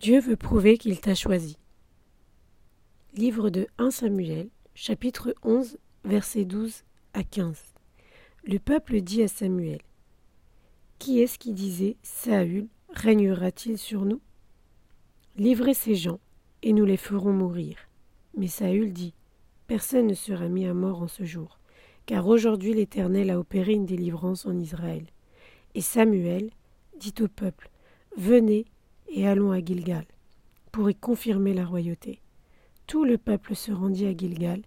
Dieu veut prouver qu'il t'a choisi. Livre de 1 Samuel, chapitre 11, versets 12 à 15. Le peuple dit à Samuel Qui est-ce qui disait Saül régnera-t-il sur nous? Livrez ces gens, et nous les ferons mourir. Mais Saül dit Personne ne sera mis à mort en ce jour, car aujourd'hui l'Éternel a opéré une délivrance en Israël. Et Samuel dit au peuple Venez et allons à Gilgal, pour y confirmer la royauté. Tout le peuple se rendit à Gilgal,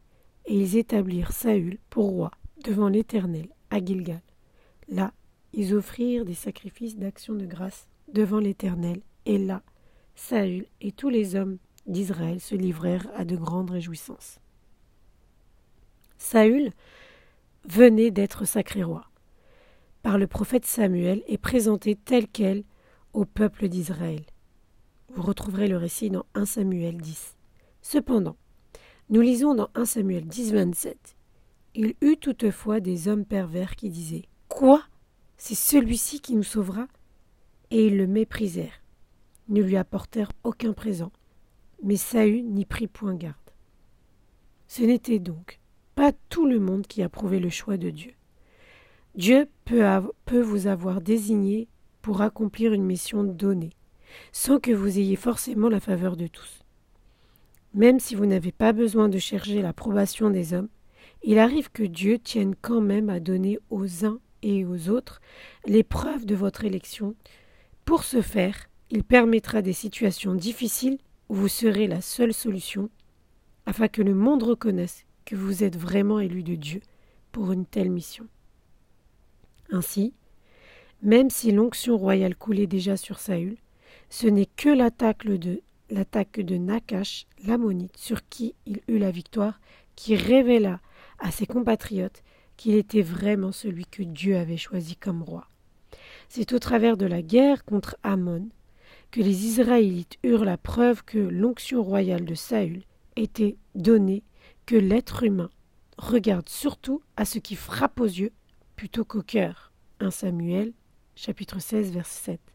et ils établirent Saül pour roi devant l'Éternel à Gilgal. Là, ils offrirent des sacrifices d'action de grâce devant l'Éternel, et là, Saül et tous les hommes d'Israël se livrèrent à de grandes réjouissances. Saül venait d'être sacré roi par le prophète Samuel et présenté tel quel au peuple d'Israël. Vous retrouverez le récit dans 1 Samuel 10. Cependant, nous lisons dans 1 Samuel 10, 27. Il eut toutefois des hommes pervers qui disaient Quoi? C'est celui-ci qui nous sauvera? Et ils le méprisèrent, ne lui apportèrent aucun présent, mais Saül n'y prit point garde. Ce n'était donc pas tout le monde qui approuvait le choix de Dieu. Dieu peut, peut vous avoir désigné pour accomplir une mission donnée, sans que vous ayez forcément la faveur de tous. Même si vous n'avez pas besoin de chercher l'approbation des hommes, il arrive que Dieu tienne quand même à donner aux uns et aux autres les preuves de votre élection. Pour ce faire, il permettra des situations difficiles où vous serez la seule solution, afin que le monde reconnaisse que vous êtes vraiment élu de Dieu pour une telle mission. Ainsi, même si l'onction royale coulait déjà sur Saül, ce n'est que l'attaque de, l'attaque de Nakash, l'ammonite, sur qui il eut la victoire, qui révéla à ses compatriotes qu'il était vraiment celui que Dieu avait choisi comme roi. C'est au travers de la guerre contre Ammon que les Israélites eurent la preuve que l'onction royale de Saül était donnée, que l'être humain regarde surtout à ce qui frappe aux yeux plutôt qu'au cœur. 1 Samuel chapitre 16, verset 7.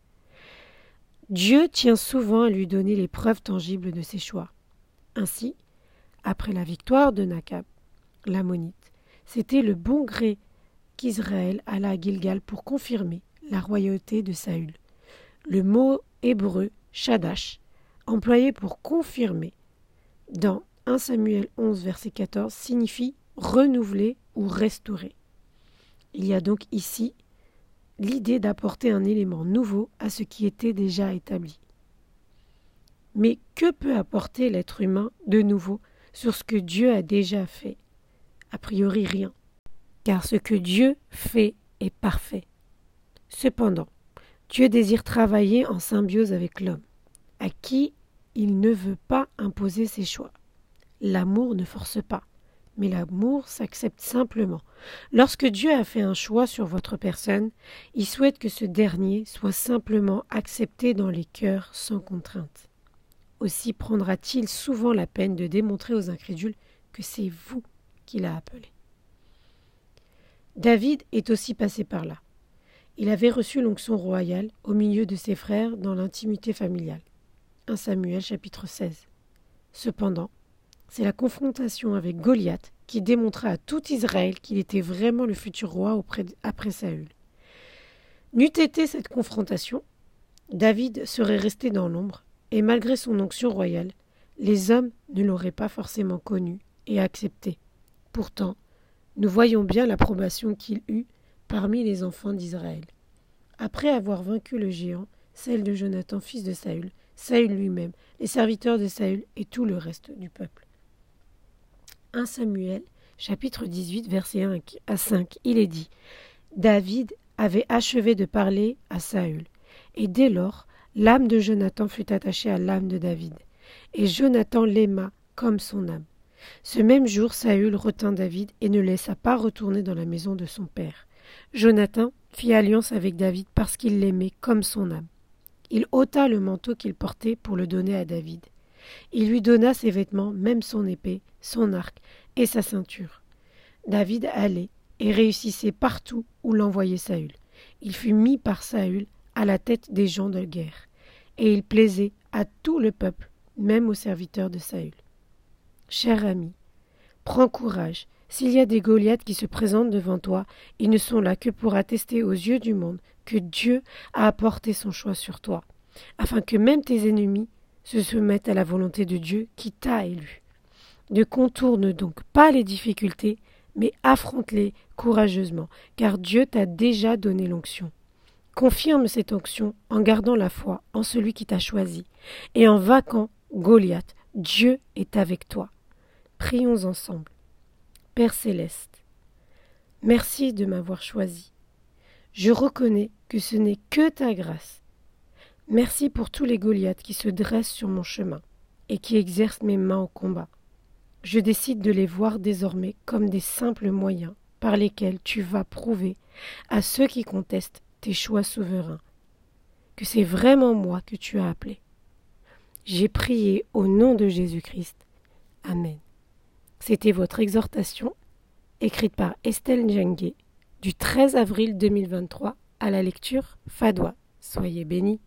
Dieu tient souvent à lui donner les preuves tangibles de ses choix. Ainsi, après la victoire de Nakab, l'ammonite, c'était le bon gré qu'Israël alla à Gilgal pour confirmer la royauté de Saül. Le mot hébreu Shadash, employé pour confirmer dans 1 Samuel 11, verset 14, signifie renouveler ou restaurer. Il y a donc ici l'idée d'apporter un élément nouveau à ce qui était déjà établi. Mais que peut apporter l'être humain de nouveau sur ce que Dieu a déjà fait? A priori rien, car ce que Dieu fait est parfait. Cependant, Dieu désire travailler en symbiose avec l'homme, à qui il ne veut pas imposer ses choix. L'amour ne force pas mais l'amour s'accepte simplement. Lorsque Dieu a fait un choix sur votre personne, il souhaite que ce dernier soit simplement accepté dans les cœurs sans contrainte. Aussi prendra-t-il souvent la peine de démontrer aux incrédules que c'est vous qui l'a appelé. David est aussi passé par là. Il avait reçu l'onction royale au milieu de ses frères dans l'intimité familiale. 1 Samuel chapitre 16. Cependant, c'est la confrontation avec Goliath qui démontra à tout Israël qu'il était vraiment le futur roi après Saül. N'eût été cette confrontation, David serait resté dans l'ombre, et malgré son onction royale, les hommes ne l'auraient pas forcément connu et accepté. Pourtant, nous voyons bien l'approbation qu'il eut parmi les enfants d'Israël. Après avoir vaincu le géant, celle de Jonathan, fils de Saül, Saül lui-même, les serviteurs de Saül et tout le reste du peuple. 1 Samuel, chapitre 18, verset 1 à 5, il est dit David avait achevé de parler à Saül, et dès lors, l'âme de Jonathan fut attachée à l'âme de David, et Jonathan l'aima comme son âme. Ce même jour, Saül retint David et ne laissa pas retourner dans la maison de son père. Jonathan fit alliance avec David parce qu'il l'aimait comme son âme. Il ôta le manteau qu'il portait pour le donner à David. Il lui donna ses vêtements, même son épée, son arc et sa ceinture. David allait et réussissait partout où l'envoyait Saül. Il fut mis par Saül à la tête des gens de guerre. et il plaisait à tout le peuple, même aux serviteurs de Saül. Cher ami, prends courage. S'il y a des Goliaths qui se présentent devant toi, ils ne sont là que pour attester aux yeux du monde que Dieu a apporté son choix sur toi, afin que même tes ennemis se soumettent à la volonté de Dieu qui t'a élu. Ne contourne donc pas les difficultés, mais affronte-les courageusement, car Dieu t'a déjà donné l'onction. Confirme cette onction en gardant la foi en celui qui t'a choisi, et en vaquant Goliath, Dieu est avec toi. Prions ensemble. Père céleste, merci de m'avoir choisi. Je reconnais que ce n'est que ta grâce. Merci pour tous les Goliaths qui se dressent sur mon chemin et qui exercent mes mains au combat. Je décide de les voir désormais comme des simples moyens par lesquels tu vas prouver à ceux qui contestent tes choix souverains que c'est vraiment moi que tu as appelé. J'ai prié au nom de Jésus-Christ. Amen. C'était votre exhortation, écrite par Estelle Njengue, du 13 avril 2023 à la lecture Fadois. Soyez bénis.